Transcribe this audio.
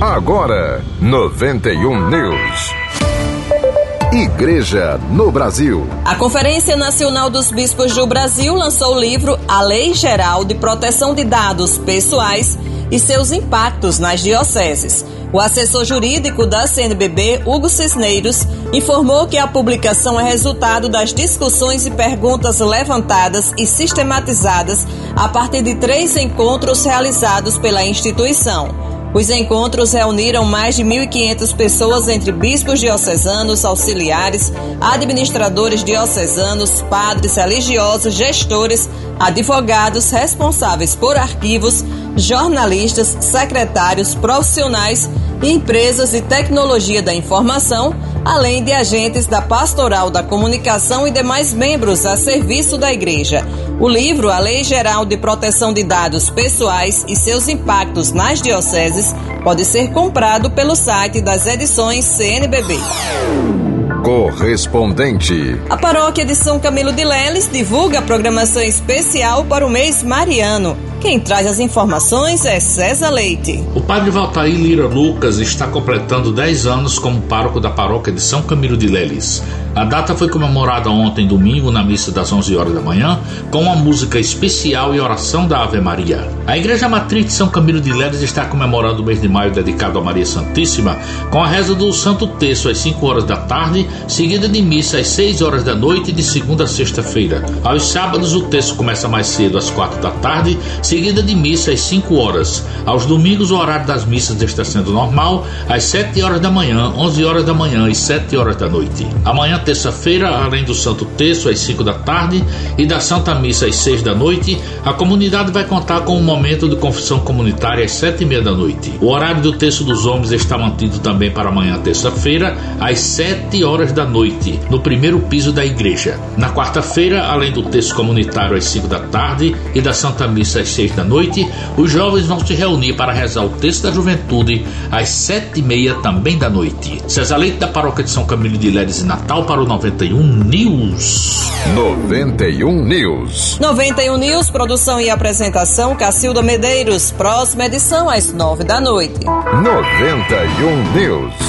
Agora, 91 News. Igreja no Brasil. A Conferência Nacional dos Bispos do Brasil lançou o livro A Lei Geral de Proteção de Dados Pessoais e seus impactos nas dioceses. O assessor jurídico da CNBB, Hugo Cisneiros, informou que a publicação é resultado das discussões e perguntas levantadas e sistematizadas a partir de três encontros realizados pela instituição. Os encontros reuniram mais de 1.500 pessoas entre bispos diocesanos, auxiliares, administradores diocesanos, padres religiosos, gestores, advogados responsáveis por arquivos, jornalistas, secretários, profissionais, empresas e tecnologia da informação, além de agentes da Pastoral da Comunicação e demais membros a serviço da Igreja. O livro A Lei Geral de Proteção de Dados Pessoais e seus impactos nas dioceses pode ser comprado pelo site das edições CNBB. Correspondente. A paróquia de São Camilo de Leles divulga a programação especial para o mês mariano. Quem traz as informações é César Leite. O padre Valtair Lira Lucas está completando 10 anos como pároco da paróquia de São Camilo de Leles. A data foi comemorada ontem, domingo, na missa das 11 horas da manhã, com uma música especial e oração da Ave Maria. A Igreja Matriz de São Camilo de Leles está comemorando o mês de maio dedicado a Maria Santíssima, com a reza do Santo Terço às 5 horas da tarde, seguida de missa às 6 horas da noite, de segunda a sexta-feira. Aos sábados, o terço começa mais cedo, às 4 da tarde, seguida de missa às 5 horas. Aos domingos, o horário das missas está sendo normal, às 7 horas da manhã, 11 horas da manhã e 7 horas da noite. Amanhã, terça-feira, além do Santo Terço às 5 da tarde e da Santa Missa às 6 da noite, a comunidade vai contar com um momento de confissão comunitária às 7 e meia da noite. O horário do Terço dos Homens está mantido também para amanhã, terça-feira, às 7 horas da noite, no primeiro piso da igreja. Na quarta-feira, além do Terço comunitário às 5 da tarde e da Santa Missa às 6 da noite, os jovens vão se reunir para rezar o Terço da Juventude às 7 e meia também da noite. César Leite da Paróquia de São Camilo de Ledes e Natal para o 91 News. 91 News. 91 News, produção e apresentação Cacilda Medeiros. Próxima edição às 9 da noite. 91 News.